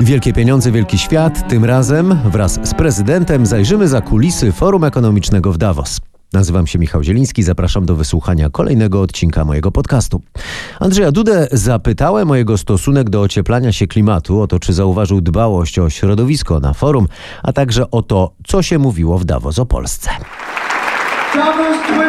Wielkie pieniądze, wielki świat. Tym razem wraz z prezydentem zajrzymy za kulisy Forum Ekonomicznego w Davos. Nazywam się Michał Zieliński, zapraszam do wysłuchania kolejnego odcinka mojego podcastu. Andrzeja Dudę zapytałem o jego stosunek do ocieplania się klimatu, o to czy zauważył dbałość o środowisko na forum, a także o to, co się mówiło w Davos o Polsce. Davos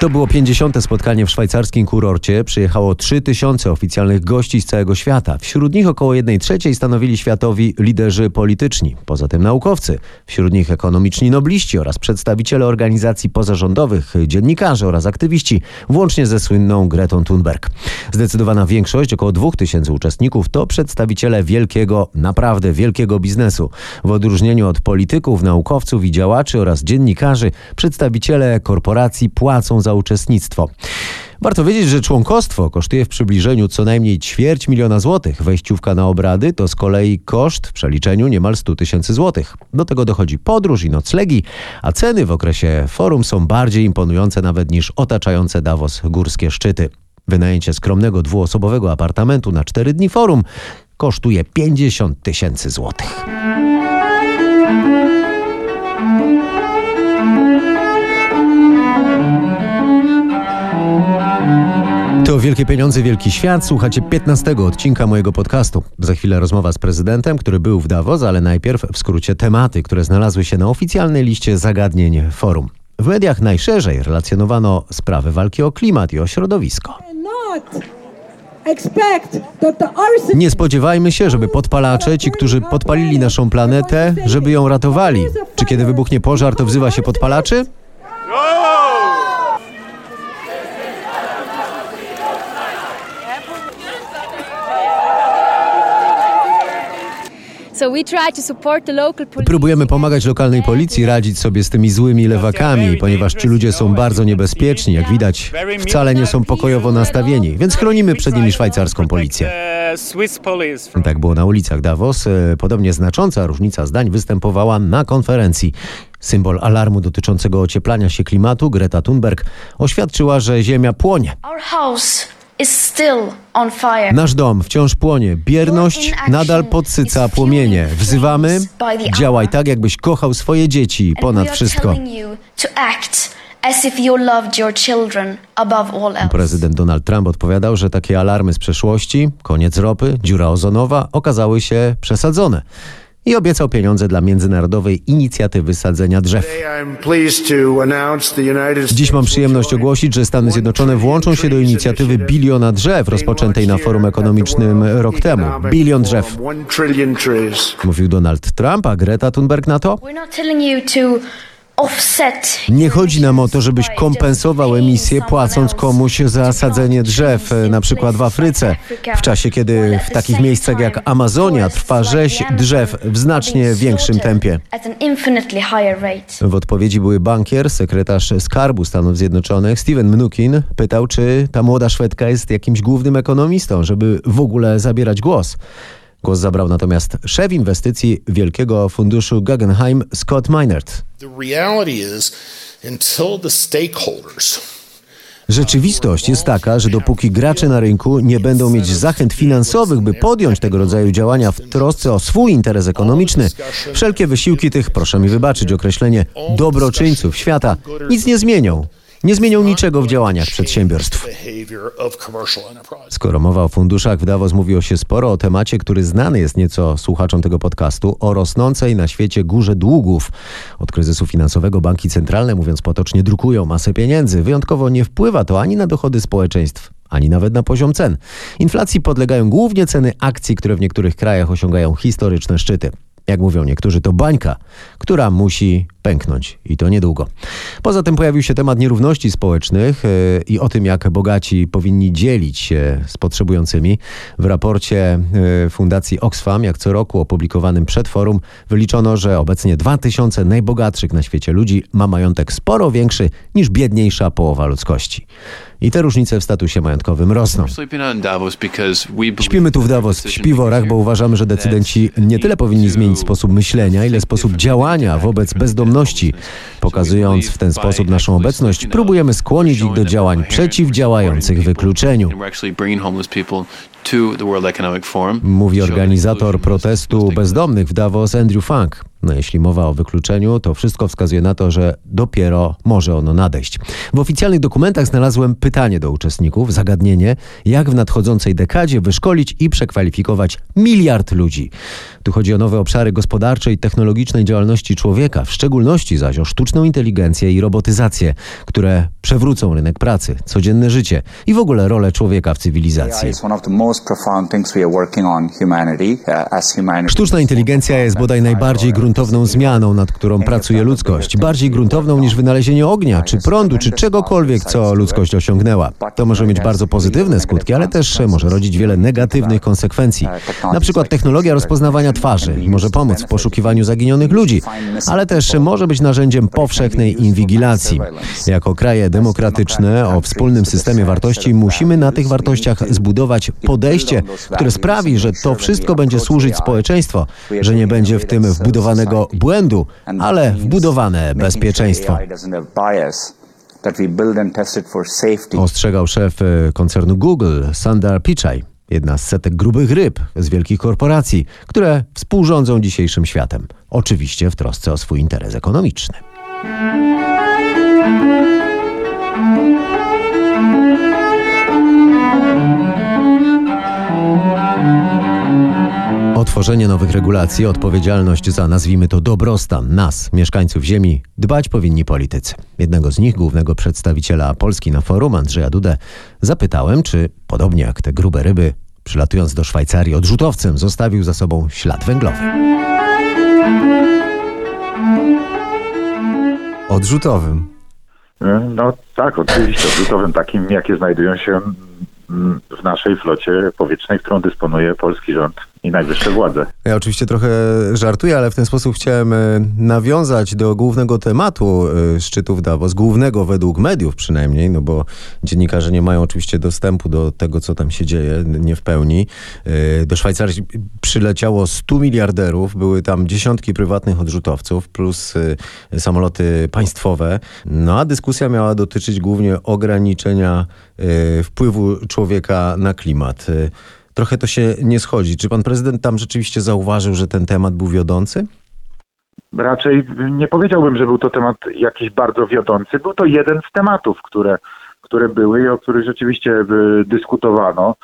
To było 50. spotkanie w szwajcarskim kurorcie. Przyjechało 3000 oficjalnych gości z całego świata. Wśród nich około 1 trzeciej stanowili światowi liderzy polityczni, poza tym naukowcy. Wśród nich ekonomiczni nobliści oraz przedstawiciele organizacji pozarządowych, dziennikarze oraz aktywiści, włącznie ze słynną Gretą Thunberg. Zdecydowana większość, około 2000 uczestników, to przedstawiciele wielkiego, naprawdę wielkiego biznesu. W odróżnieniu od polityków, naukowców i działaczy oraz dziennikarzy, przedstawiciele korporacji płacą za uczestnictwo. Warto wiedzieć, że członkostwo kosztuje w przybliżeniu co najmniej ćwierć miliona złotych. Wejściówka na obrady to z kolei koszt w przeliczeniu niemal 100 tysięcy złotych. Do tego dochodzi podróż i noclegi, a ceny w okresie forum są bardziej imponujące nawet niż otaczające Davos górskie szczyty. Wynajęcie skromnego dwuosobowego apartamentu na 4 dni forum kosztuje 50 tysięcy złotych. Wielkie Pieniądze, Wielki Świat. Słuchacie 15 odcinka mojego podcastu. Za chwilę rozmowa z prezydentem, który był w Davos, ale najpierw w skrócie tematy, które znalazły się na oficjalnej liście zagadnień forum. W mediach najszerzej relacjonowano sprawy walki o klimat i o środowisko. Nie spodziewajmy się, żeby podpalacze, ci, którzy podpalili naszą planetę, żeby ją ratowali. Czy kiedy wybuchnie pożar, to wzywa się podpalaczy? So Próbujemy pomagać lokalnej policji radzić sobie z tymi złymi lewakami, ponieważ ci ludzie są bardzo niebezpieczni. Jak widać, wcale nie są pokojowo nastawieni, więc chronimy przed nimi szwajcarską policję. Tak było na ulicach Davos. E, Podobnie znacząca różnica zdań występowała na konferencji. Symbol alarmu dotyczącego ocieplania się klimatu, Greta Thunberg, oświadczyła, że Ziemia płonie. Our house Nasz dom wciąż płonie. Bierność nadal podsyca płomienie. Wzywamy, działaj tak, jakbyś kochał swoje dzieci ponad wszystko. Prezydent Donald Trump odpowiadał, że takie alarmy z przeszłości, koniec ropy, dziura ozonowa, okazały się przesadzone. I obiecał pieniądze dla międzynarodowej inicjatywy sadzenia drzew. Dziś mam przyjemność ogłosić, że Stany Zjednoczone włączą się do inicjatywy biliona drzew rozpoczętej na forum ekonomicznym rok temu. Bilion drzew, mówił Donald Trump, a Greta Thunberg na to? Nie chodzi nam o to, żebyś kompensował emisję płacąc komuś za sadzenie drzew, na przykład w Afryce, w czasie kiedy w takich miejscach jak Amazonia trwa rzeź drzew w znacznie większym tempie. W odpowiedzi były bankier, sekretarz Skarbu Stanów Zjednoczonych, Steven Mnuchin, pytał, czy ta młoda Szwedka jest jakimś głównym ekonomistą, żeby w ogóle zabierać głos. Głos zabrał natomiast szef inwestycji Wielkiego Funduszu Guggenheim, Scott Minert. Rzeczywistość jest taka, że dopóki gracze na rynku nie będą mieć zachęt finansowych, by podjąć tego rodzaju działania w trosce o swój interes ekonomiczny, wszelkie wysiłki tych, proszę mi wybaczyć określenie, dobroczyńców świata nic nie zmienią. Nie zmienią niczego w działaniach przedsiębiorstw. Skoro mowa o funduszach, w Davos mówiło się sporo o temacie, który znany jest nieco słuchaczom tego podcastu, o rosnącej na świecie górze długów. Od kryzysu finansowego banki centralne, mówiąc potocznie, drukują masę pieniędzy. Wyjątkowo nie wpływa to ani na dochody społeczeństw, ani nawet na poziom cen. Inflacji podlegają głównie ceny akcji, które w niektórych krajach osiągają historyczne szczyty. Jak mówią niektórzy, to bańka, która musi pęknąć i to niedługo. Poza tym pojawił się temat nierówności społecznych yy, i o tym, jak bogaci powinni dzielić się z potrzebującymi. W raporcie yy, Fundacji Oxfam, jak co roku opublikowanym przed forum, wyliczono, że obecnie 2000 najbogatszych na świecie ludzi ma majątek sporo większy niż biedniejsza połowa ludzkości. I te różnice w statusie majątkowym rosną. Śpimy tu w Davos w śpiworach, bo uważamy, że decydenci nie tyle powinni zmienić sposób myślenia, ile sposób działania wobec bezdomności. Pokazując w ten sposób naszą obecność, próbujemy skłonić ich do działań przeciwdziałających wykluczeniu. Mówi organizator protestu bezdomnych w Davos Andrew Funk. No jeśli mowa o wykluczeniu, to wszystko wskazuje na to, że dopiero może ono nadejść. W oficjalnych dokumentach znalazłem pytanie do uczestników, zagadnienie, jak w nadchodzącej dekadzie wyszkolić i przekwalifikować miliard ludzi. Tu chodzi o nowe obszary gospodarczej i technologicznej działalności człowieka, w szczególności zaś o sztuczną inteligencję i robotyzację, które przewrócą rynek pracy, codzienne życie i w ogóle rolę człowieka w cywilizacji. uh. Sztuczna inteligencja jest bodaj najbardziej gruntowną zmianą, nad którą pracuje ludzkość. Bardziej gruntowną niż wynalezienie ognia, czy prądu, czy czegokolwiek, co ludzkość osiągnęła. To może mieć bardzo pozytywne skutki, ale też może rodzić wiele negatywnych konsekwencji. Na przykład technologia rozpoznawania twarzy może pomóc w poszukiwaniu zaginionych ludzi, ale też może być narzędziem powszechnej inwigilacji. Jako kraje demokratyczne o wspólnym systemie wartości musimy na tych wartościach zbudować podejście, które sprawi, że to wszystko będzie służyć społeczeństwo, że nie będzie w tym wbudowanego błędu, ale wbudowane bezpieczeństwo. Ostrzegał szef e, koncernu Google, Sundar Pichai, jedna z setek grubych ryb z wielkich korporacji, które współrządzą dzisiejszym światem. Oczywiście w trosce o swój interes ekonomiczny. Tworzenie nowych regulacji, odpowiedzialność za, nazwijmy to, dobrostan nas, mieszkańców Ziemi, dbać powinni politycy. Jednego z nich, głównego przedstawiciela Polski na forum, Andrzeja Dudę, zapytałem, czy, podobnie jak te grube ryby, przylatując do Szwajcarii odrzutowcem, zostawił za sobą ślad węglowy. Odrzutowym. No tak, oczywiście, odrzutowym takim, jakie znajdują się mm, w naszej flocie powietrznej, którą dysponuje polski rząd i najwyższe władze. Ja oczywiście trochę żartuję, ale w ten sposób chciałem e, nawiązać do głównego tematu e, szczytu w Davos, głównego według mediów przynajmniej, no bo dziennikarze nie mają oczywiście dostępu do tego, co tam się dzieje, nie w pełni. E, Do Szwajcarii przyleciało 100 miliarderów, były tam dziesiątki prywatnych odrzutowców, plus samoloty państwowe. No a dyskusja miała dotyczyć głównie ograniczenia wpływu człowieka na klimat. E, Trochę to się nie schodzi. Czy pan prezydent tam rzeczywiście zauważył, że ten temat był wiodący? Raczej nie powiedziałbym, że był to temat jakiś bardzo wiodący. Był to jeden z tematów, które, które były i o których rzeczywiście y, dyskutowano.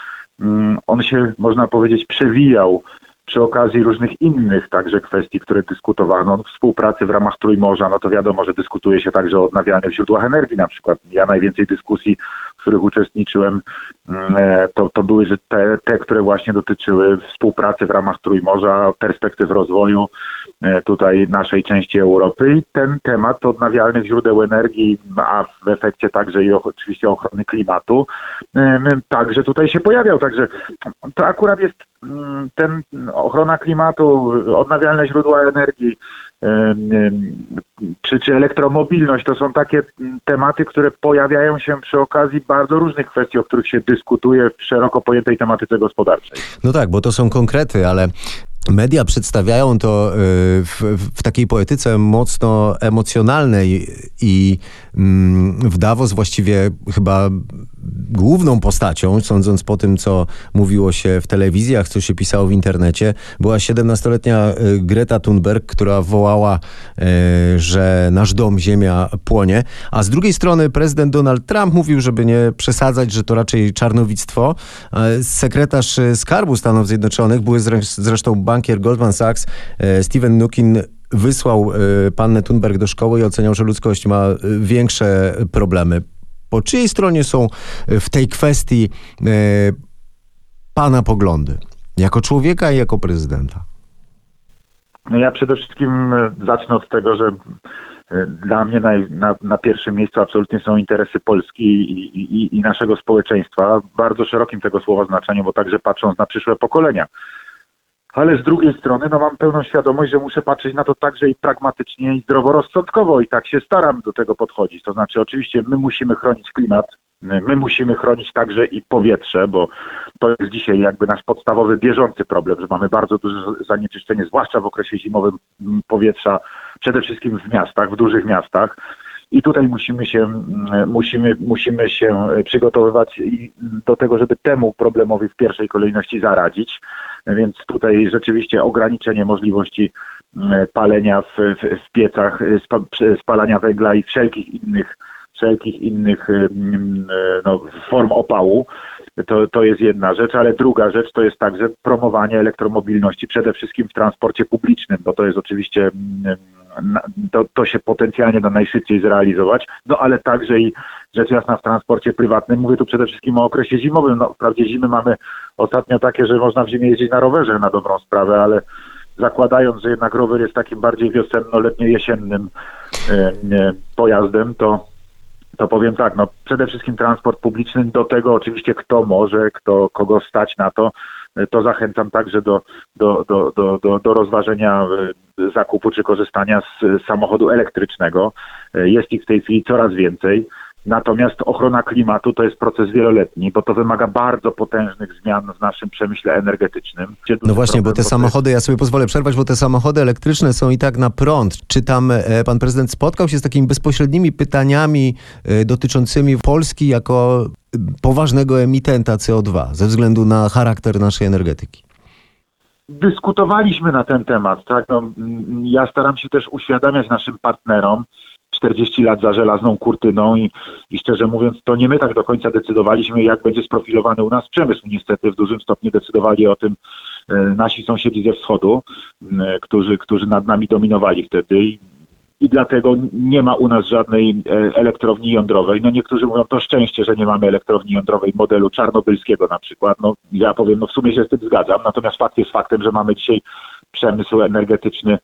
Mm, On się, można powiedzieć, przewijał przy okazji różnych innych także kwestii, które dyskutowano. Współpracy w ramach Trójmorza, no to wiadomo, że dyskutuje się także o odnawialnych źródłach energii na przykład. Ja najwięcej dyskusji, w których uczestniczyłem, mm, e, to, to były te, te, które właśnie dotyczyły współpracy w ramach Trójmorza, perspektyw rozwoju e, tutaj naszej części Europy i ten temat odnawialnych źródeł energii, a w efekcie także i oczywiście ochrony klimatu, em, także tutaj się pojawiał. Także to akurat jest ten ochrona klimatu, odnawialne źródła energii, czy, czy elektromobilność, to są takie mm, tematy, które pojawiają się przy okazji bardzo różnych kwestii, o których się dyskutuje w szeroko pojętej tematyce gospodarczej. No tak, bo to są konkrety, ale media przedstawiają to y, w, w takiej poetyce mocno emocjonalnej i mm, w Davos właściwie chyba główną postacią, sądząc po tym, co mówiło się w telewizjach, co się pisało w internecie, była 17-letnia y, Greta Thunberg, która wołała, y, że nasz dom, ziemia płonie, a z drugiej strony prezydent Donald Trump mówił, żeby nie przesadzać, że to raczej czarnowictwo. E, Sekretarz Skarbu Stanów Zjednoczonych, były zre- zresztą bankier Goldman Sachs, e, Steven Mnuchin, wysłał y, pannę Thunberg do szkoły i oceniał, że ludzkość ma y, większe problemy. Po czyjej stronie są w tej kwestii pana poglądy? Jako człowieka i jako prezydenta. No ja przede wszystkim e, zacznę od tego, że e, dla mnie naj, na, na pierwszym miejscu absolutnie są interesy Polski i, i, i naszego społeczeństwa, w bardzo szerokim tego słowa znaczeniu, bo także patrząc na przyszłe pokolenia. Ale z drugiej strony no mam pełną świadomość, że muszę patrzeć na to także i pragmatycznie i zdroworozsądkowo i tak się staram do tego podchodzić. To znaczy oczywiście my musimy chronić klimat, My musimy chronić także i powietrze, bo to jest dzisiaj jakby nasz podstawowy, bieżący problem, że mamy bardzo duże zanieczyszczenie, zwłaszcza w okresie zimowym m, powietrza, przede wszystkim w miastach, w dużych miastach. I tutaj musimy się, mm, musimy, musimy się przygotowywać i- do tego, żeby temu problemowi w pierwszej kolejności zaradzić. Więc tutaj rzeczywiście ograniczenie możliwości mm, palenia w, w, w piecach, przy- spalania węgla i wszelkich innych, wszelkich innych mm, e, no, form opału. To, to jest jedna rzecz, ale druga rzecz to jest także promowanie elektromobilności przede wszystkim w transporcie publicznym, bo to jest oczywiście mm, to, to się potencjalnie da najszybciej zrealizować, no ale także i rzecz jasna w transporcie prywatnym. Mówię tu przede wszystkim o okresie zimowym. No, wprawdzie zimy mamy ostatnio takie, że można w zimie jeździć na rowerze na dobrą sprawę, ale zakładając, że jednak rower jest takim bardziej wiosenno-letnio-jesiennym e, e, pojazdem, to to powiem tak, no przede wszystkim transport publiczny, do tego oczywiście kto może, kto, kogo stać na to, to zachęcam także do, do, do, do, do, do rozważenia y, zakupu czy korzystania z samochodu elektrycznego. Y, Jest ich w tej chwili coraz więcej. Natomiast ochrona klimatu to jest proces wieloletni, bo to wymaga bardzo potężnych zmian w naszym przemyśle energetycznym. No właśnie, bo te samochody, ja sobie pozwolę przerwać, bo te samochody elektryczne są i tak na prąd. Czy tam e, pan prezydent spotkał się z takimi bezpośrednimi pytaniami e, dotyczącymi Polski jako e, poważnego emitenta CO2 ze względu na charakter naszej energetyki? dyskutowaliśmy na ten temat. Tak? No, ja staram się też uświadamiać naszym partnerom 40 lat za żelazną kurtyną i, i szczerze mówiąc, to nie my tak do końca decydowaliśmy, jak będzie sprofilowany u nas przemysł. Niestety w dużym stopniu decydowali o tym e, nasi sąsiedzi ze wschodu, m, którzy, którzy nad nami dominowali wtedy. I, i dlatego nie ma u nas żadnej e, elektrowni jądrowej. No niektórzy mówią, to szczęście, że nie mamy elektrowni jądrowej modelu czarnobylskiego na przykład. No ja powiem, no w sumie się z tym zgadzam, natomiast fakt jest faktem, że mamy dzisiaj przemysł energetyczny,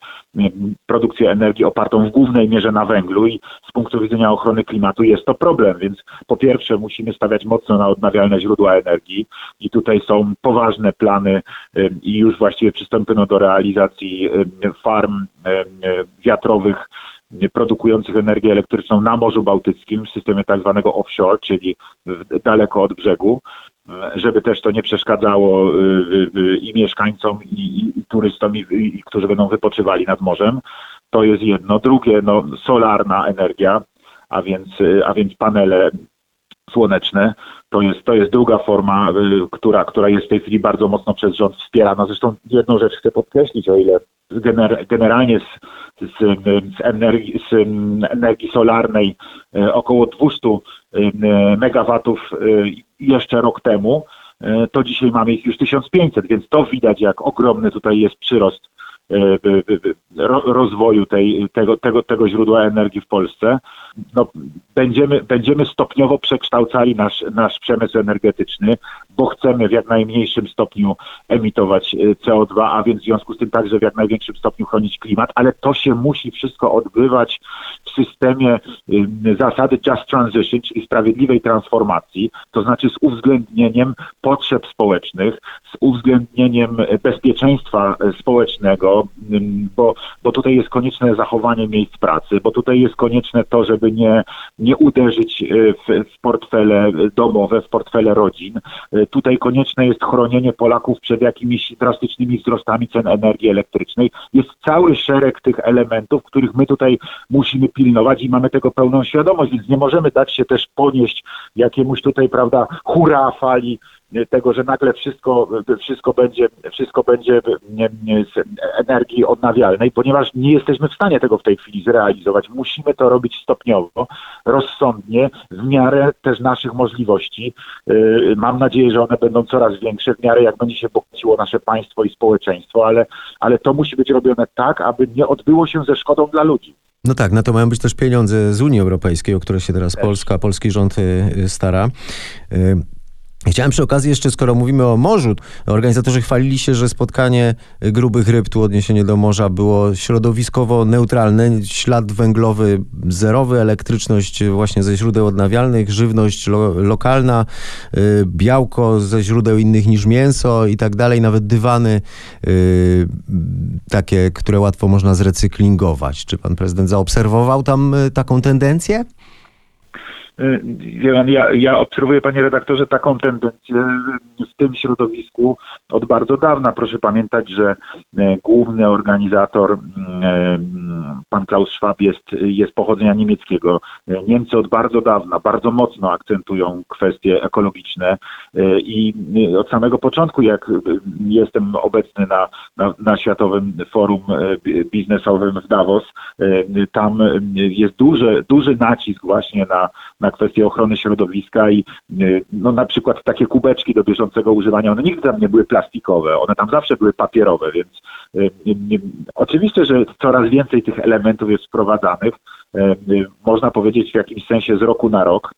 produkcję energii opartą w głównej mierze na węglu i z punktu widzenia ochrony klimatu jest to problem, więc po pierwsze musimy stawiać mocno na odnawialne źródła energii i tutaj są poważne plany i już właściwie przystąpiono do realizacji farm wiatrowych produkujących energię elektryczną na Morzu Bałtyckim w systemie tak zwanego offshore, czyli daleko od brzegu, żeby też to nie przeszkadzało y, y, y, i mieszkańcom, i, i, turystom, i, i, którzy będą wypoczywali nad morzem. To jest jedno. Drugie, no, solarna energia, a więc, a więc panele słoneczne. To jest, to jest druga forma, która, która jest w tej chwili bardzo mocno przez rząd wspierana. Zresztą jedną rzecz chcę podkreślić, o ile gener, generalnie z, z, z, energii, z energii solarnej y, około 200 y, megawatów y, jeszcze rok temu, to dzisiaj mamy ich już 1500, więc to widać, jak ogromny tutaj jest przyrost ro- rozwoju tej, tego, tego, tego źródła energii w Polsce. No, będziemy, będziemy stopniowo przekształcali nasz, nasz przemysł energetyczny, bo chcemy w jak najmniejszym stopniu emitować y, CO2, a więc w związku z tym także w jak największym stopniu chronić klimat, ale to się musi wszystko odbywać w systemie zasady Just Transition, czyli sprawiedliwej transformacji, to znaczy z uwzględnieniem potrzeb społecznych, z uwzględnieniem bezpieczeństwa społecznego, ym, bo, bo tutaj jest konieczne zachowanie miejsc pracy, bo tutaj jest konieczne to, żeby nie, nie uderzyć y, w, w portfele domowe, w portfele rodzin. Y, Tutaj konieczne jest chronienie Polaków przed jakimiś drastycznymi wzrostami cen energii elektrycznej. Jest cały szereg tych elementów, których my tutaj musimy pilnować i mamy tego pełną świadomość, więc nie możemy dać się też ponieść jakiemuś tutaj, prawda, hura fali tego, że nagle wszystko, wszystko będzie, wszystko będzie y, z energii odnawialnej, ponieważ nie jesteśmy w stanie tego w tej chwili zrealizować. Musimy to robić stopniowo, rozsądnie, w miarę też naszych możliwości. Y, Mam nadzieję, że one będą coraz większe, w miarę jak będzie się bogaciło nasze państwo i społeczeństwo, ale, ale to musi być robione tak, aby nie odbyło się ze szkodą dla ludzi. No tak, na to mają być też pieniądze z Unii Europejskiej, o które się teraz Polska, polski rząd y, stara. Chciałem przy okazji jeszcze, skoro mówimy o morzu, organizatorzy chwalili się, że spotkanie grubych ryb, tu odniesienie do morza, było środowiskowo neutralne, ślad węglowy zerowy, elektryczność właśnie ze źródeł odnawialnych, żywność lo, lokalna, y, białko ze źródeł innych niż mięso i tak dalej, nawet dywany y, takie, które łatwo można zrecyklingować. Czy pan prezydent zaobserwował tam y, taką tendencję? Y, ja, ja obserwuję, panie redaktorze, taką tendencję w tym środowisku od bardzo dawna. Proszę pamiętać, że e, główny organizator, e, pan Klaus Schwab, jest, jest pochodzenia niemieckiego. Niemcy od bardzo dawna, bardzo mocno akcentują kwestie ekologiczne i od samego początku, jak jestem obecny na, na, na Światowym Forum bi- Biznesowym w Davos, tam jest duży, duży nacisk właśnie na, na kwestię ochrony środowiska i e, no, na przykład takie kubeczki do bieżącego używania, one nigdy tam nie były plastikowe, one tam zawsze były papierowe, więc e, nie- oczywiście, że coraz więcej tych elementów jest wprowadzanych, można powiedzieć w jakimś sensie z roku na rok.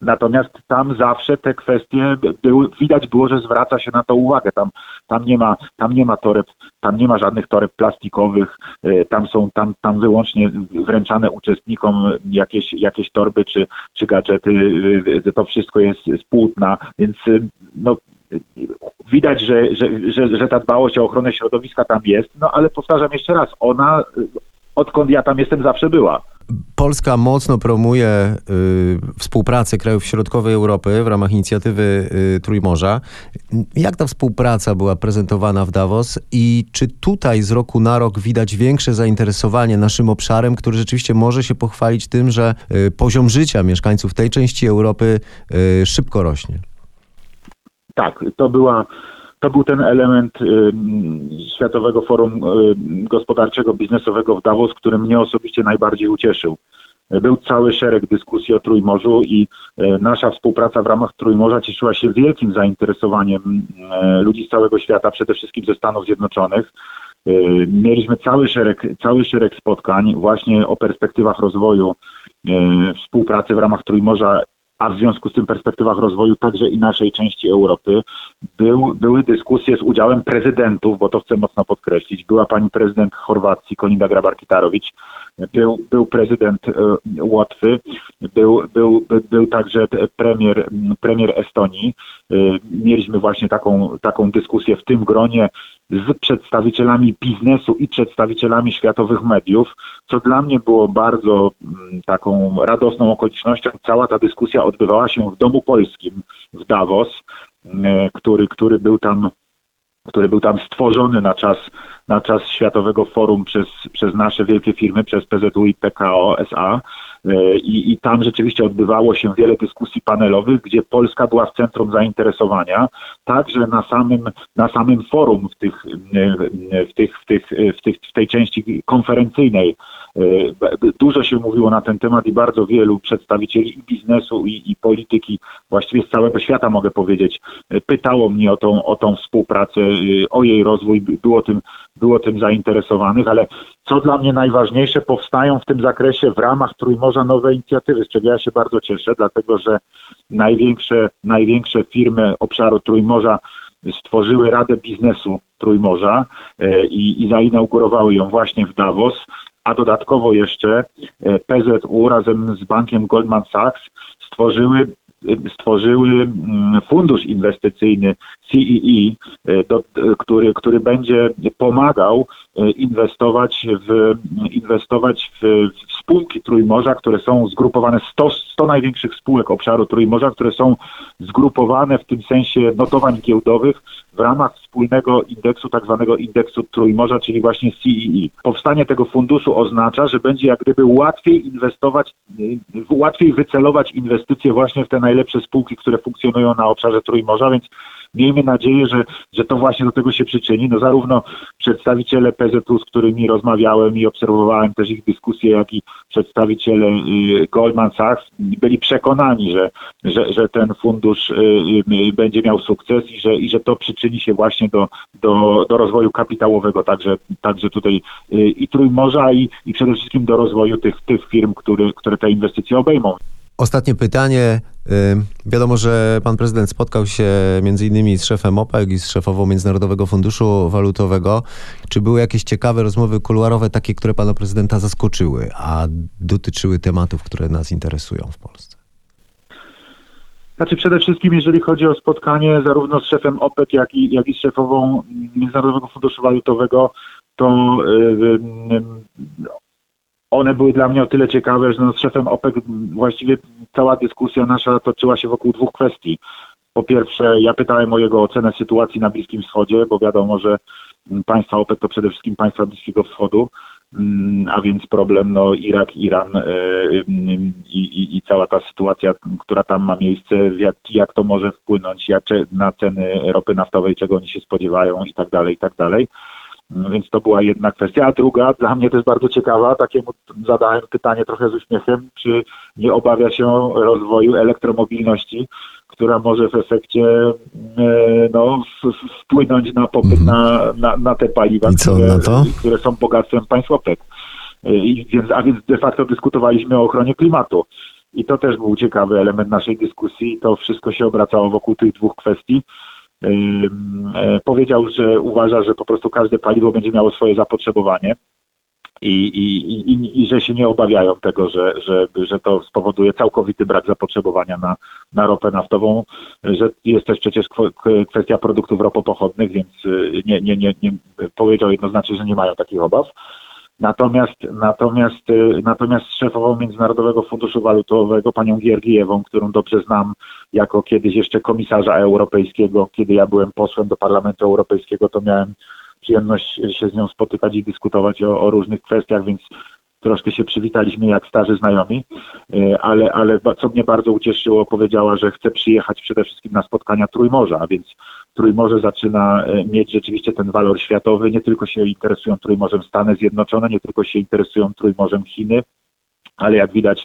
Natomiast tam zawsze te kwestie były, widać było, że zwraca się na to uwagę. Tam, tam nie ma, tam nie ma toreb, tam nie ma żadnych toreb plastikowych, e, tam są, tam, tam wyłącznie wręczane uczestnikom jakieś, jakieś torby czy, czy gadżety, e, to wszystko jest z płótna, więc no, widać, że, że, że, że ta dbałość o ochronę środowiska tam jest, no ale powtarzam jeszcze raz, ona odkąd ja tam jestem zawsze była. Polska mocno promuje y, współpracę krajów środkowej Europy w ramach inicjatywy y, Trójmorza. Jak ta współpraca była prezentowana w Davos i czy tutaj z roku na rok widać większe zainteresowanie naszym obszarem, który rzeczywiście może się pochwalić tym, że y, poziom życia mieszkańców tej części Europy y, szybko rośnie? Tak, to była. To był ten element y, Światowego Forum y, Gospodarczego, Biznesowego w Davos, który mnie osobiście najbardziej ucieszył. Był cały szereg dyskusji o Trójmorzu i y, nasza współpraca w ramach Trójmorza cieszyła się wielkim zainteresowaniem ludzi z całego świata, przede wszystkim ze Stanów Zjednoczonych. Mieliśmy cały szereg, cały szereg spotkań właśnie o perspektywach rozwoju współpracy w ramach Trójmorza a w związku z tym perspektywach rozwoju także i naszej części Europy. Był, były dyskusje z udziałem prezydentów, bo to chcę mocno podkreślić. Była pani prezydent Chorwacji, Koninda Grabar-Kitarowicz, był, był prezydent e, Łotwy, był, był, by- był także premier, premier Estonii. E, Mieliśmy właśnie taką, taką dyskusję w tym gronie z przedstawicielami biznesu i przedstawicielami światowych mediów, co dla mnie było bardzo mm, taką radosną okolicznością. Cała ta dyskusja odbywała się w Domu Polskim w Davos, e, który, który był tam który był tam stworzony na czas, na czas Światowego Forum przez, przez nasze wielkie firmy, przez PZU i PKO SA. E, I, I tam rzeczywiście odbywało się wiele dyskusji panelowych, gdzie Polska była w centrum zainteresowania, także na samym, na samym forum w, tych, e, w, tych, w, tych, w, tych, w tej części konferencyjnej. E, Dużo się mówiło na ten temat i bardzo wielu przedstawicieli i biznesu, i, i polityki, właściwie z całego świata mogę powiedzieć, e, pytało mnie o tą, o tą współpracę, e, o jej rozwój, było tym, było tym zainteresowanych, ale co dla mnie najważniejsze, powstają w tym zakresie w ramach Trójmorza nowe inicjatywy, z czego ja się bardzo cieszę, dlatego że największe, największe firmy obszaru Trójmorza stworzyły Radę Biznesu Trójmorza e, i, i zainaugurowały ją właśnie w Davos, a dodatkowo jeszcze e, PZU razem z bankiem Goldman Sachs stworzyły stworzyły mm, fundusz inwestycyjny CEE, e, do, który, który będzie pomagał e, inwestować w, inwestować w, w spółki Trójmorza, które są zgrupowane, 100, 100 największych spółek obszaru Trójmorza, które są zgrupowane w tym sensie notowań giełdowych w ramach wspólnego indeksu, tak zwanego indeksu Trójmorza, czyli właśnie CEE. Powstanie tego funduszu oznacza, że będzie jak gdyby łatwiej inwestować, y, łatwiej wycelować inwestycje właśnie w te najlepsze spółki, które funkcjonują na obszarze Trójmorza, więc miejmy nadzieję, że, że to właśnie do tego się przyczyni. No zarówno przedstawiciele PZU, z którymi rozmawiałem i obserwowałem też ich dyskusje, jak i przedstawiciele y, Goldman Sachs byli przekonani, że, że, że ten fundusz y, y, będzie miał sukces i że, i że to przyczyni się właśnie do, do, do rozwoju kapitałowego, także, także tutaj i Trójmorza i, i przede wszystkim do rozwoju tych, tych firm, które, które te inwestycje obejmą. Ostatnie pytanie. Wiadomo, że pan prezydent spotkał się między innymi z szefem OPEC i z szefową Międzynarodowego Funduszu Walutowego. Czy były jakieś ciekawe rozmowy kuluarowe, takie, które pana prezydenta zaskoczyły, a dotyczyły tematów, które nas interesują w Polsce? Znaczy przede wszystkim, jeżeli chodzi o spotkanie zarówno z szefem OPEC, jak i, jak i z szefową Międzynarodowego Funduszu Walutowego, to y, y, one były dla mnie o tyle ciekawe, że no z szefem OPEC właściwie cała dyskusja nasza toczyła się wokół dwóch kwestii. Po pierwsze, ja pytałem o jego ocenę sytuacji na Bliskim Wschodzie, bo wiadomo, że państwa OPEC to przede wszystkim państwa Bliskiego Wschodu, mm, a więc problem no, Irak, Iran e, i, i, i cała ta sytuacja, która tam ma miejsce, jak, jak to może wpłynąć jak, na ceny ropy naftowej, czego oni się spodziewają i tak dalej, i tak dalej. No Więc to była jedna kwestia. A druga, dla mnie też bardzo ciekawa, takiemu zadałem pytanie trochę z uśmiechem, czy nie obawia się rozwoju elektromobilności, która może w efekcie e, no, wpłynąć na popyt na, na, na te paliwa, co które, które są bogactwem państw OPEC. E, I więc, a więc de facto dyskutowaliśmy o ochronie klimatu. I to też był ciekawy element naszej dyskusji. To wszystko się obracało wokół tych dwóch kwestii. E, Powiedział, że uważa, że po prostu każde paliwo będzie miało swoje zapotrzebowanie i, i, i, i, że się nie obawiają tego, że, że, że to spowoduje całkowity brak zapotrzebowania na, na ropę naftową, że jest też przecież kwestia produktów ropopochodnych, więc y, nie, nie, nie, nie powiedział jednoznacznie, że nie mają takich obaw. Natomiast, natomiast, y, natomiast szefową Międzynarodowego Funduszu Walutowego, panią Giergijewą, którą dobrze znam jako kiedyś jeszcze komisarza europejskiego, kiedy ja byłem posłem do Parlamentu Europejskiego, to miałem przyjemność się z nią spotykać i dyskutować o, o różnych kwestiach, więc troszkę się przywitaliśmy jak starzy znajomi, Y, ale, ale co mnie bardzo ucieszyło, powiedziała, że chce przyjechać przede wszystkim na spotkania Trójmorza, więc Trójmorze zaczyna e, mieć rzeczywiście ten walor światowy. Nie tylko się interesują Trójmorzem Stany Zjednoczone, nie tylko się interesują Trójmorzem Chiny, ale jak widać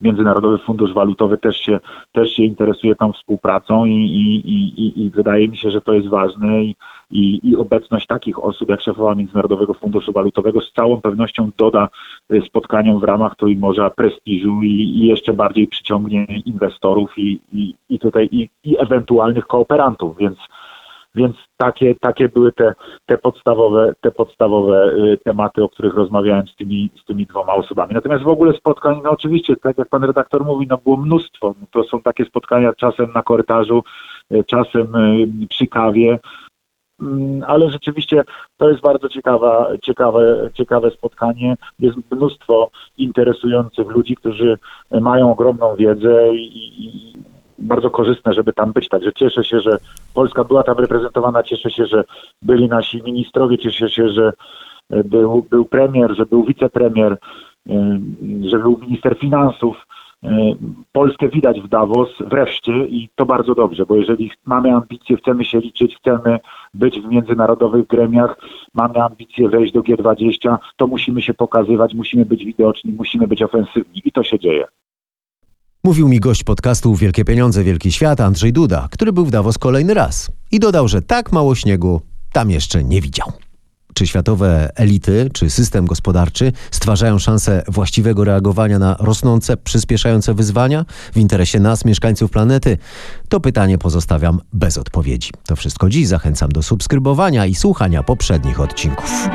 Międzynarodowy Fundusz Walutowy też się, też się interesuje tą współpracą i, i, i, i- wydaje mi się, że to jest ważne i, i, i obecność takich osób jak szefowa Międzynarodowego Funduszu Walutowego z całą pewnością doda y, spotkaniom w ramach Trójmorza prestiżu i, i jeszcze bardziej przyciągnie inwestorów i, i, i tutaj i, i ewentualnych kooperantów, więc więc takie, takie były te, te podstawowe, te podstawowe y, tematy, o których rozmawiałem z tymi, z tymi dwoma osobami. Natomiast w ogóle spotkań, no oczywiście, tak jak pan redaktor mówi, no było mnóstwo. No To są takie spotkania czasem na korytarzu, y, czasem y, przy kawie. Mm, Ale rzeczywiście to jest bardzo ciekawa, ciekawe, ciekawe spotkanie. Jest mnóstwo interesujących ludzi, którzy mają ogromną wiedzę i, i bardzo korzystne, żeby tam być. Także cieszę się, że Polska była tam reprezentowana, cieszę się, że byli nasi ministrowie, cieszę się, że e, był, był premier, że był wicepremier, e, że był minister finansów. E, Polskę widać w Davos wreszcie i to bardzo dobrze, bo jeżeli mamy ambicje, chcemy się liczyć, chcemy być w międzynarodowych gremiach, mamy ambicje wejść do G20, to musimy się pokazywać, musimy być widoczni, musimy być ofensywni i to się dzieje. Mówił mi gość podcastu Wielkie Pieniądze, Wielki Świat, Andrzej Duda, który był w Davos kolejny raz. I dodał, że tak mało śniegu tam jeszcze nie widział. Czy światowe elity, czy system gospodarczy stwarzają szansę właściwego reagowania na rosnące, przyspieszające wyzwania w interesie nas, mieszkańców planety? To pytanie pozostawiam bez odpowiedzi. To wszystko dziś. Zachęcam do subskrybowania i słuchania poprzednich odcinków.